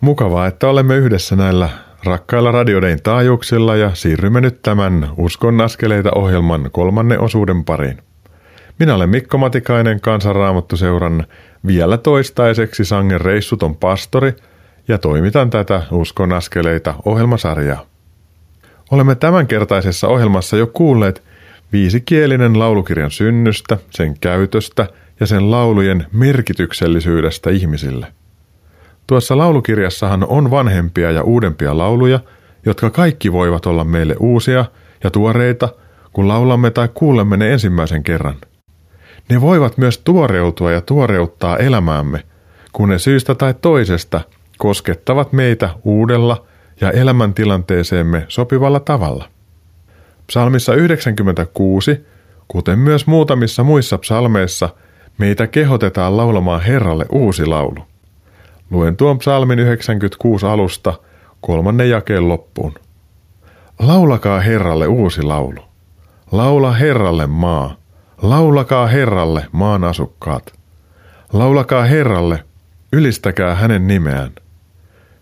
Mukavaa, että olemme yhdessä näillä rakkailla radiodein taajuuksilla ja siirrymme nyt tämän Uskon askeleita ohjelman kolmannen osuuden pariin. Minä olen Mikko Matikainen, Kansanraamattuseuran vielä toistaiseksi sangen reissuton pastori ja toimitan tätä Uskon askeleita ohjelmasarjaa. Olemme tämänkertaisessa ohjelmassa jo kuulleet viisikielinen laulukirjan synnystä, sen käytöstä ja sen laulujen merkityksellisyydestä ihmisille. Tuossa laulukirjassahan on vanhempia ja uudempia lauluja, jotka kaikki voivat olla meille uusia ja tuoreita, kun laulamme tai kuulemme ne ensimmäisen kerran. Ne voivat myös tuoreutua ja tuoreuttaa elämäämme, kun ne syystä tai toisesta koskettavat meitä uudella ja elämäntilanteeseemme sopivalla tavalla. Psalmissa 96, kuten myös muutamissa muissa psalmeissa, meitä kehotetaan laulamaan Herralle uusi laulu. Luen tuon psalmin 96 alusta kolmannen jakeen loppuun. Laulakaa Herralle uusi laulu. Laula Herralle maa. Laulakaa Herralle maan asukkaat. Laulakaa Herralle, ylistäkää hänen nimeään.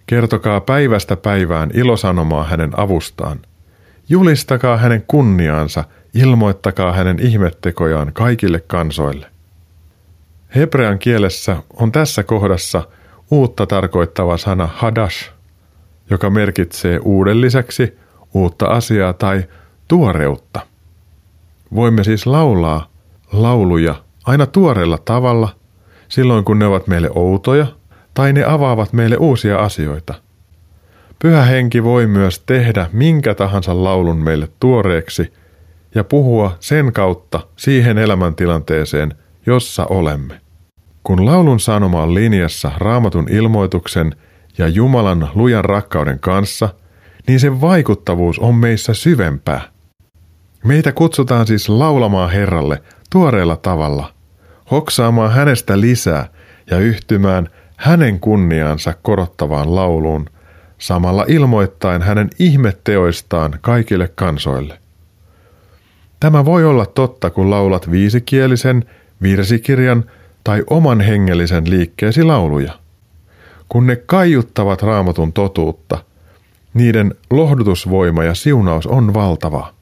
Kertokaa päivästä päivään ilosanomaa hänen avustaan. Julistakaa hänen kunniaansa, ilmoittakaa hänen ihmettekojaan kaikille kansoille. Hebrean kielessä on tässä kohdassa uutta tarkoittava sana hadash, joka merkitsee uuden lisäksi uutta asiaa tai tuoreutta. Voimme siis laulaa lauluja aina tuoreella tavalla, silloin kun ne ovat meille outoja tai ne avaavat meille uusia asioita. Pyhä henki voi myös tehdä minkä tahansa laulun meille tuoreeksi ja puhua sen kautta siihen elämäntilanteeseen, jossa olemme. Kun laulun sanoma on linjassa raamatun ilmoituksen ja Jumalan lujan rakkauden kanssa, niin sen vaikuttavuus on meissä syvempää. Meitä kutsutaan siis laulamaan Herralle tuoreella tavalla, hoksaamaan hänestä lisää ja yhtymään hänen kunniaansa korottavaan lauluun, samalla ilmoittaen hänen ihmetteoistaan kaikille kansoille. Tämä voi olla totta, kun laulat viisikielisen, virsikirjan tai oman hengellisen liikkeesi lauluja. Kun ne kaiuttavat raamatun totuutta, niiden lohdutusvoima ja siunaus on valtava.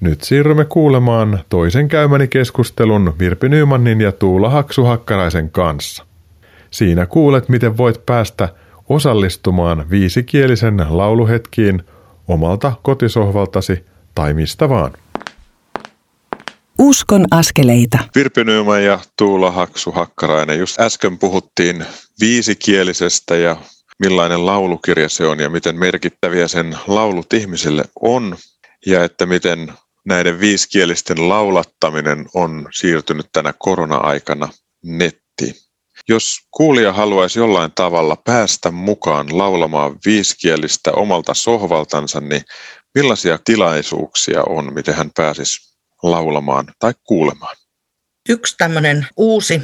Nyt siirrymme kuulemaan toisen käymäni keskustelun Virpi Nymanin ja Tuula Haksu-Hakkaraisen kanssa. Siinä kuulet, miten voit päästä osallistumaan viisikielisen lauluhetkiin omalta kotisohvaltasi tai mistä vaan. Uskon askeleita. Virpi Nyman ja Tuula Haksu Hakkarainen. Just äsken puhuttiin viisikielisestä ja millainen laulukirja se on ja miten merkittäviä sen laulut ihmisille on ja että miten näiden viisikielisten laulattaminen on siirtynyt tänä korona-aikana nettiin. Jos kuulija haluaisi jollain tavalla päästä mukaan laulamaan viisikielistä omalta sohvaltansa, niin millaisia tilaisuuksia on, miten hän pääsisi laulamaan tai kuulemaan? Yksi tämmöinen uusi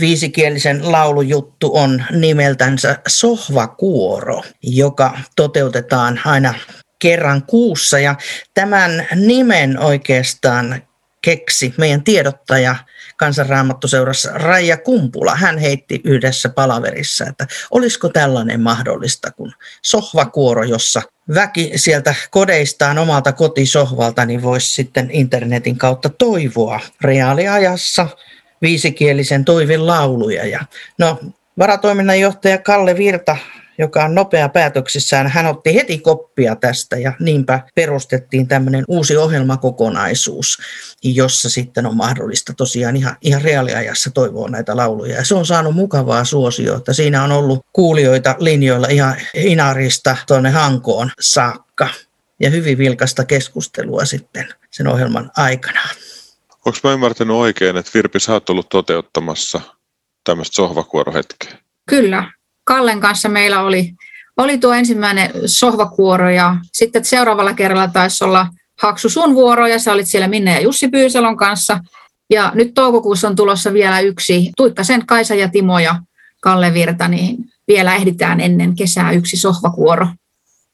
viisikielisen laulujuttu on nimeltänsä Sohvakuoro, joka toteutetaan aina kerran kuussa ja tämän nimen oikeastaan keksi meidän tiedottaja kansanraamattuseurassa Raija Kumpula. Hän heitti yhdessä palaverissa, että olisiko tällainen mahdollista, kun sohvakuoro, jossa väki sieltä kodeistaan omalta kotisohvalta, niin voisi sitten internetin kautta toivoa reaaliajassa viisikielisen toivin lauluja. Ja no, varatoiminnanjohtaja Kalle Virta joka on nopea päätöksissään, hän otti heti koppia tästä ja niinpä perustettiin tämmöinen uusi ohjelmakokonaisuus, jossa sitten on mahdollista tosiaan ihan, ihan reaaliajassa toivoa näitä lauluja. Ja se on saanut mukavaa suosiota. Siinä on ollut kuulijoita linjoilla ihan Inarista tuonne Hankoon saakka ja hyvin vilkasta keskustelua sitten sen ohjelman aikana. Onko mä ymmärtänyt oikein, että Virpi, sä oot ollut toteuttamassa tämmöistä sohvakuorohetkeä? Kyllä, Kallen kanssa meillä oli, oli tuo ensimmäinen sohvakuoro ja sitten seuraavalla kerralla taisi olla Haksu sun vuoro ja sä olit siellä Minne ja Jussi Pyysalon kanssa. Ja nyt toukokuussa on tulossa vielä yksi, Tuikkasen Kaisa ja Timo ja Kalle Virta, niin vielä ehditään ennen kesää yksi sohvakuoro.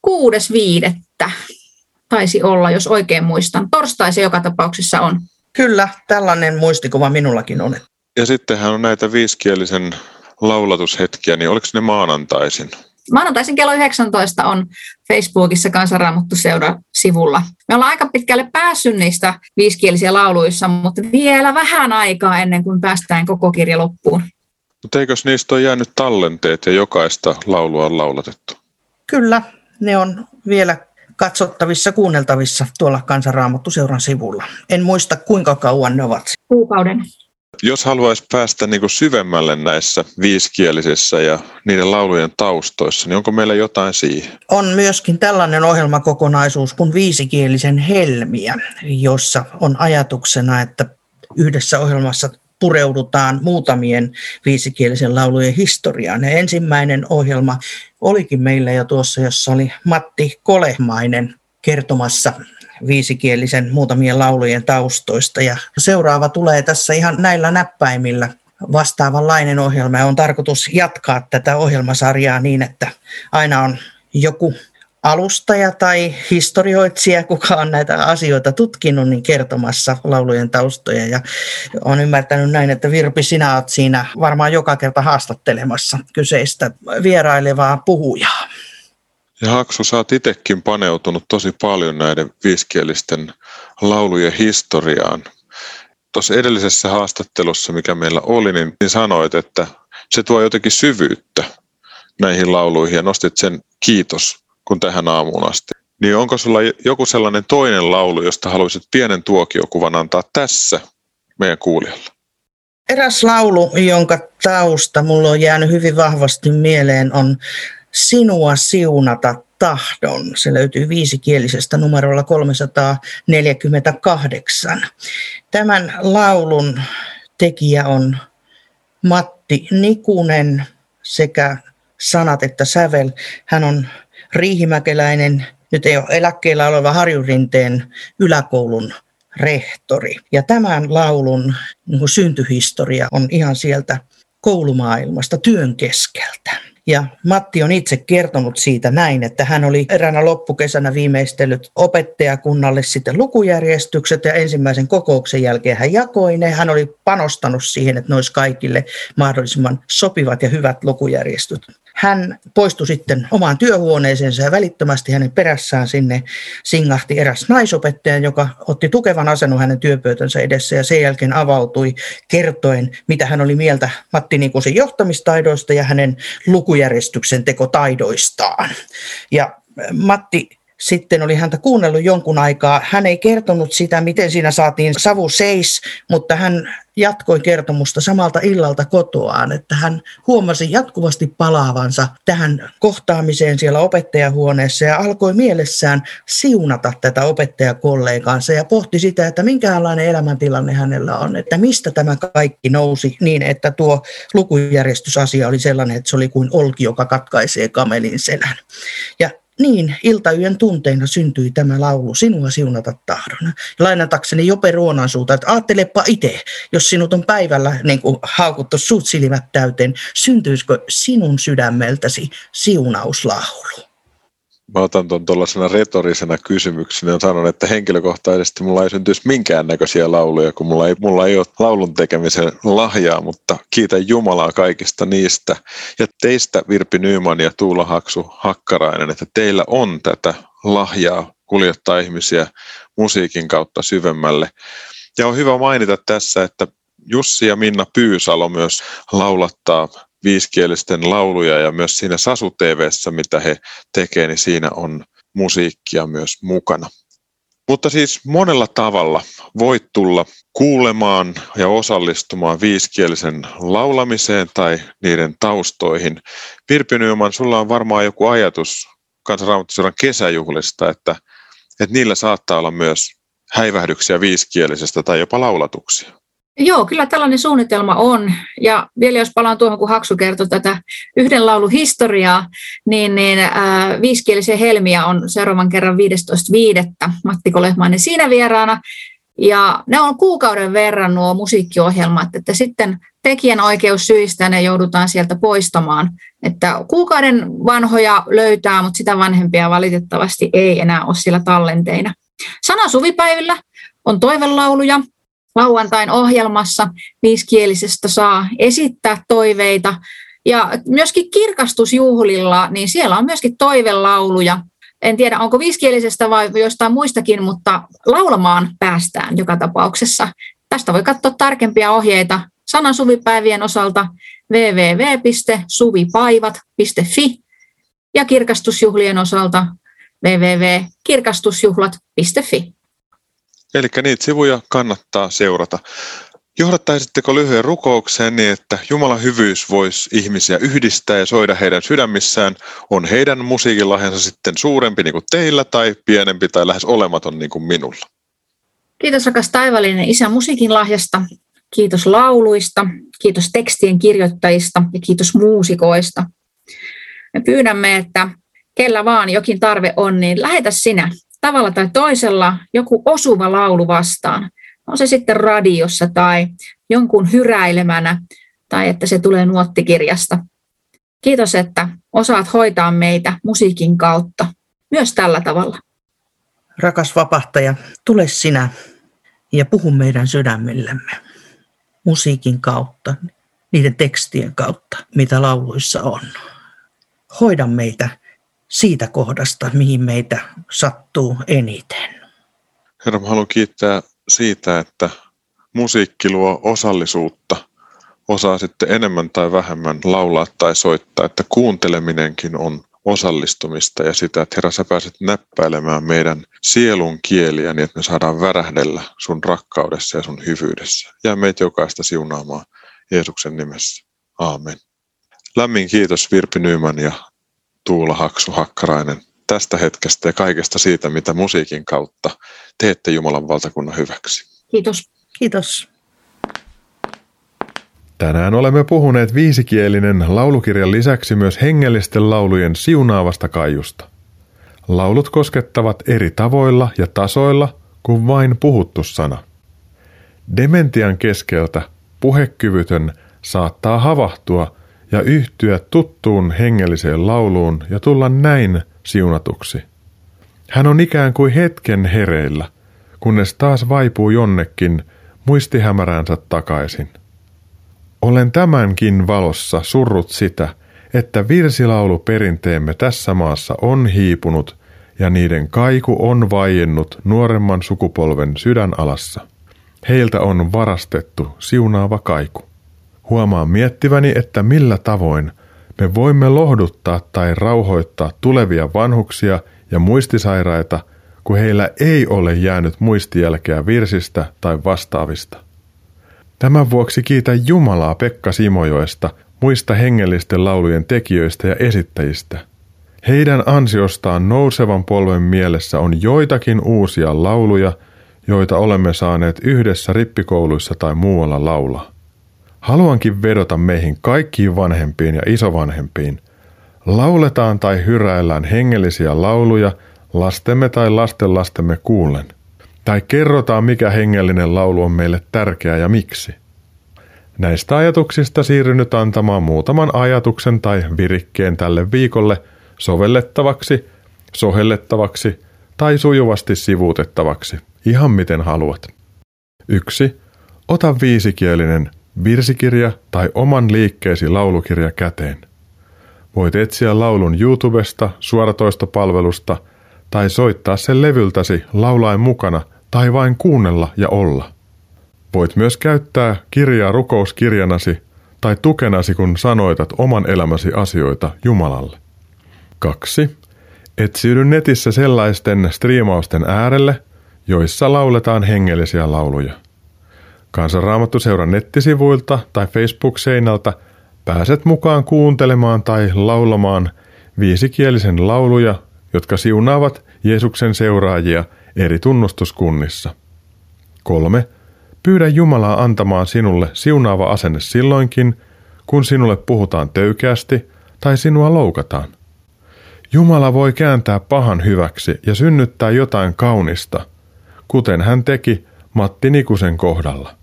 Kuudes viidettä taisi olla, jos oikein muistan. Torstai se joka tapauksessa on. Kyllä, tällainen muistikuva minullakin on. Ja sittenhän on näitä viiskielisen laulatushetkiä, niin oliko ne maanantaisin? Maanantaisin kello 19 on Facebookissa Kansanraamattu seura sivulla. Me ollaan aika pitkälle päässyt niistä viiskielisiä lauluissa, mutta vielä vähän aikaa ennen kuin päästään koko kirja loppuun. Mutta eikös niistä ole jäänyt tallenteet ja jokaista laulua on laulatettu? Kyllä, ne on vielä katsottavissa, kuunneltavissa tuolla Kansanraamattu seuran sivulla. En muista kuinka kauan ne ovat. Kuukauden. Jos haluaisi päästä niin kuin syvemmälle näissä viiskielisissä ja niiden laulujen taustoissa, niin onko meillä jotain siihen? On myöskin tällainen ohjelmakokonaisuus kuin viisikielisen helmiä, jossa on ajatuksena, että yhdessä ohjelmassa pureudutaan muutamien viisikielisen laulujen historiaan. Ja ensimmäinen ohjelma olikin meillä jo tuossa, jossa oli Matti Kolehmainen kertomassa viisikielisen muutamien laulujen taustoista. Ja seuraava tulee tässä ihan näillä näppäimillä vastaavanlainen ohjelma ja on tarkoitus jatkaa tätä ohjelmasarjaa niin, että aina on joku alustaja tai historioitsija, kuka on näitä asioita tutkinut, niin kertomassa laulujen taustoja. Ja on ymmärtänyt näin, että Virpi, sinä olet siinä varmaan joka kerta haastattelemassa kyseistä vierailevaa puhujaa. Ja Haksu, sä oot itsekin paneutunut tosi paljon näiden viiskielisten laulujen historiaan. Tuossa edellisessä haastattelussa, mikä meillä oli, niin, niin sanoit, että se tuo jotenkin syvyyttä näihin lauluihin ja nostit sen kiitos, kun tähän aamuun asti. Niin onko sulla joku sellainen toinen laulu, josta haluaisit pienen tuokiokuvan antaa tässä meidän kuulijalle? Eräs laulu, jonka tausta mulla on jäänyt hyvin vahvasti mieleen, on sinua siunata tahdon. Se löytyy viisikielisestä numerolla 348. Tämän laulun tekijä on Matti Nikunen sekä sanat että sävel. Hän on riihimäkeläinen, nyt ei ole eläkkeellä oleva Harjurinteen yläkoulun rehtori. Ja tämän laulun niin syntyhistoria on ihan sieltä koulumaailmasta työn keskeltä. Ja Matti on itse kertonut siitä näin, että hän oli eräänä loppukesänä viimeistellyt opettajakunnalle sitten lukujärjestykset ja ensimmäisen kokouksen jälkeen hän jakoi ne. Hän oli panostanut siihen, että ne olisi kaikille mahdollisimman sopivat ja hyvät lukujärjestöt. Hän poistui sitten omaan työhuoneeseensa ja välittömästi hänen perässään sinne singahti eräs naisopettaja, joka otti tukevan asennon hänen työpöytänsä edessä ja sen jälkeen avautui kertoen, mitä hän oli mieltä Matti Nikusen johtamistaidoista ja hänen lukujärjestyksen tekotaidoistaan. Ja Matti sitten oli häntä kuunnellut jonkun aikaa. Hän ei kertonut sitä, miten siinä saatiin savu seis, mutta hän jatkoi kertomusta samalta illalta kotoaan, että hän huomasi jatkuvasti palaavansa tähän kohtaamiseen siellä opettajahuoneessa ja alkoi mielessään siunata tätä opettajakollegaansa ja pohti sitä, että minkälainen elämäntilanne hänellä on, että mistä tämä kaikki nousi niin, että tuo lukujärjestysasia oli sellainen, että se oli kuin olki, joka katkaisee kamelin selän. Ja niin, iltayön tunteina syntyi tämä laulu, sinua siunata tahdon. Lainatakseni Jope Ruonan suuta, että ajattelepa itse, jos sinut on päivällä niin kuin haukuttu suut silmät täyteen, syntyisikö sinun sydämeltäsi siunauslaulu? Mä otan tuon tuollaisena retorisena kysymyksenä ja sanon, että henkilökohtaisesti mulla ei syntyisi minkäännäköisiä lauluja, kun mulla ei, mulla ei ole laulun tekemisen lahjaa, mutta kiitän Jumalaa kaikista niistä. Ja teistä Virpi Nyyman ja Tuula Haksu Hakkarainen, että teillä on tätä lahjaa kuljettaa ihmisiä musiikin kautta syvemmälle. Ja on hyvä mainita tässä, että Jussi ja Minna Pyysalo myös laulattaa viisikielisten lauluja ja myös siinä Sasu TVssä, mitä he tekevät, niin siinä on musiikkia myös mukana. Mutta siis monella tavalla voit tulla kuulemaan ja osallistumaan viisikielisen laulamiseen tai niiden taustoihin. Pirpi Nyman, sulla on varmaan joku ajatus kansanraamattoseuran kesäjuhlista, että, että niillä saattaa olla myös häivähdyksiä viisikielisestä tai jopa laulatuksia. Joo, kyllä tällainen suunnitelma on. Ja vielä jos palaan tuohon, kun Haksu kertoi tätä yhden laulun historiaa, niin, niin äh, viisikielisiä helmiä on seuraavan kerran 15.5. Matti Kolehmainen siinä vieraana. Ja ne on kuukauden verran nuo musiikkiohjelmat, että sitten tekijän oikeussyistä ne joudutaan sieltä poistamaan. Että kuukauden vanhoja löytää, mutta sitä vanhempia valitettavasti ei enää ole siellä tallenteina. Sana suvipäivillä on toivelauluja, lauantain ohjelmassa viisikielisestä saa esittää toiveita. Ja myöskin kirkastusjuhlilla, niin siellä on myöskin toivelauluja. En tiedä, onko viisikielisestä vai jostain muistakin, mutta laulamaan päästään joka tapauksessa. Tästä voi katsoa tarkempia ohjeita sanan suvipäivien osalta www.suvipaivat.fi ja kirkastusjuhlien osalta www.kirkastusjuhlat.fi. Eli niitä sivuja kannattaa seurata. Johdattaisitteko lyhyen rukoukseen niin, että Jumalan hyvyys voisi ihmisiä yhdistää ja soida heidän sydämissään? On heidän musiikilahjansa sitten suurempi niin kuin teillä tai pienempi tai lähes olematon niin kuin minulla? Kiitos rakas taivallinen Isä musiikin lahjasta. Kiitos lauluista, kiitos tekstien kirjoittajista ja kiitos muusikoista. Me pyydämme, että kellä vaan jokin tarve on, niin lähetä sinä tavalla tai toisella joku osuva laulu vastaan. On se sitten radiossa tai jonkun hyräilemänä tai että se tulee nuottikirjasta. Kiitos, että osaat hoitaa meitä musiikin kautta, myös tällä tavalla. Rakas vapahtaja, tule sinä ja puhu meidän sydämellemme musiikin kautta, niiden tekstien kautta, mitä lauluissa on. Hoida meitä siitä kohdasta, mihin meitä sattuu eniten. Herra, mä haluan kiittää siitä, että musiikki luo osallisuutta. Osaa sitten enemmän tai vähemmän laulaa tai soittaa, että kuunteleminenkin on osallistumista ja sitä, että Herra, sä pääset näppäilemään meidän sielun kieliä niin, että me saadaan värähdellä sun rakkaudessa ja sun hyvyydessä. Ja meitä jokaista siunaamaan Jeesuksen nimessä. Aamen. Lämmin kiitos Virpi Nyman ja Tuula Haksu Hakkarainen tästä hetkestä ja kaikesta siitä, mitä musiikin kautta teette Jumalan valtakunnan hyväksi. Kiitos. Kiitos. Tänään olemme puhuneet viisikielinen laulukirjan lisäksi myös hengellisten laulujen siunaavasta kaiusta. Laulut koskettavat eri tavoilla ja tasoilla kuin vain puhuttu sana. Dementian keskeltä puhekyvytön saattaa havahtua ja yhtyä tuttuun hengelliseen lauluun ja tulla näin siunatuksi. Hän on ikään kuin hetken hereillä, kunnes taas vaipuu jonnekin muistihämäräänsä takaisin. Olen tämänkin valossa surrut sitä, että virsilauluperinteemme tässä maassa on hiipunut ja niiden kaiku on vaiennut nuoremman sukupolven sydänalassa. Heiltä on varastettu siunaava kaiku. Huomaan miettiväni, että millä tavoin me voimme lohduttaa tai rauhoittaa tulevia vanhuksia ja muistisairaita, kun heillä ei ole jäänyt muistijälkeä virsistä tai vastaavista. Tämän vuoksi kiitän Jumalaa Pekka Simojoesta, muista hengellisten laulujen tekijöistä ja esittäjistä. Heidän ansiostaan nousevan polven mielessä on joitakin uusia lauluja, joita olemme saaneet yhdessä rippikouluissa tai muualla laulaa. Haluankin vedota meihin kaikkiin vanhempiin ja isovanhempiin. Lauletaan tai hyräillään hengellisiä lauluja lastemme tai lastenlastemme kuulen. Tai kerrotaan, mikä hengellinen laulu on meille tärkeä ja miksi. Näistä ajatuksista siirryn nyt antamaan muutaman ajatuksen tai virikkeen tälle viikolle sovellettavaksi sohellettavaksi tai sujuvasti sivuutettavaksi, ihan miten haluat. 1. Ota viisikielinen virsikirja tai oman liikkeesi laulukirja käteen. Voit etsiä laulun YouTubesta, suoratoistopalvelusta tai soittaa sen levyltäsi laulaen mukana tai vain kuunnella ja olla. Voit myös käyttää kirjaa rukouskirjanasi tai tukenasi, kun sanoitat oman elämäsi asioita Jumalalle. 2. Etsiydy netissä sellaisten striimausten äärelle, joissa lauletaan hengellisiä lauluja. Kansanraamattuseuran nettisivuilta tai Facebook-seinältä pääset mukaan kuuntelemaan tai laulamaan viisikielisen lauluja, jotka siunaavat Jeesuksen seuraajia eri tunnustuskunnissa. 3. Pyydä Jumalaa antamaan sinulle siunaava asenne silloinkin, kun sinulle puhutaan töykeästi tai sinua loukataan. Jumala voi kääntää pahan hyväksi ja synnyttää jotain kaunista, kuten hän teki Matti Nikusen kohdalla.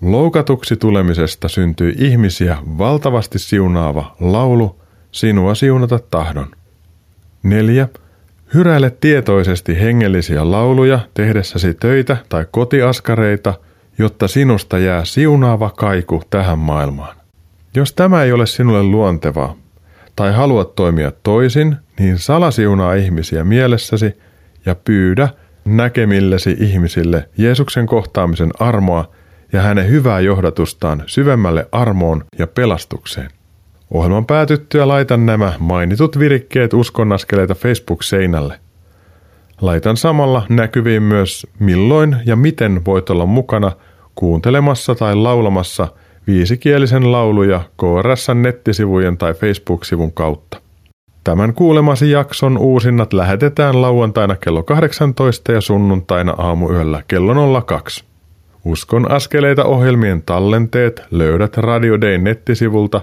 Loukatuksi tulemisesta syntyi ihmisiä valtavasti siunaava laulu, sinua siunata tahdon. 4. Hyräile tietoisesti hengellisiä lauluja tehdessäsi töitä tai kotiaskareita, jotta sinusta jää siunaava kaiku tähän maailmaan. Jos tämä ei ole sinulle luontevaa, tai haluat toimia toisin, niin salasiunaa ihmisiä mielessäsi ja pyydä näkemillesi ihmisille Jeesuksen kohtaamisen armoa ja hänen hyvää johdatustaan syvemmälle armoon ja pelastukseen. Ohjelman päätyttyä laitan nämä mainitut virikkeet uskonnaskeleita Facebook-seinälle. Laitan samalla näkyviin myös milloin ja miten voit olla mukana kuuntelemassa tai laulamassa viisikielisen lauluja KRSn nettisivujen tai Facebook-sivun kautta. Tämän kuulemasi jakson uusinnat lähetetään lauantaina kello 18 ja sunnuntaina aamuyöllä kello 02. Uskon askeleita ohjelmien tallenteet löydät Radio Day nettisivulta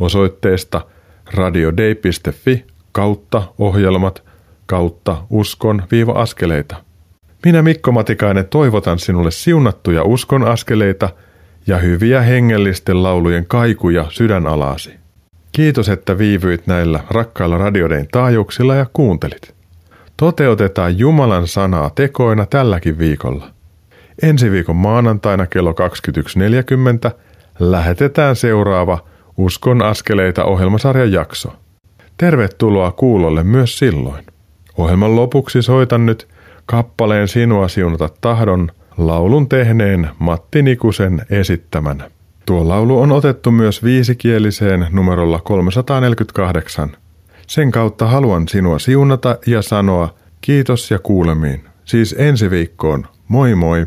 osoitteesta radiodei.fi kautta ohjelmat kautta uskon-askeleita. Minä Mikko Matikainen toivotan sinulle siunattuja uskon askeleita ja hyviä hengellisten laulujen kaikuja sydänalaasi. Kiitos, että viivyit näillä rakkailla radioiden taajuuksilla ja kuuntelit. Toteutetaan Jumalan sanaa tekoina tälläkin viikolla. Ensi viikon maanantaina kello 21.40 lähetetään seuraava Uskon askeleita ohjelmasarjan jakso. Tervetuloa kuulolle myös silloin. Ohjelman lopuksi soitan nyt kappaleen Sinua siunata tahdon laulun tehneen Matti Nikusen esittämänä. Tuo laulu on otettu myös viisikieliseen numerolla 348. Sen kautta haluan sinua siunata ja sanoa kiitos ja kuulemiin. Siis ensi viikkoon. Moi moi!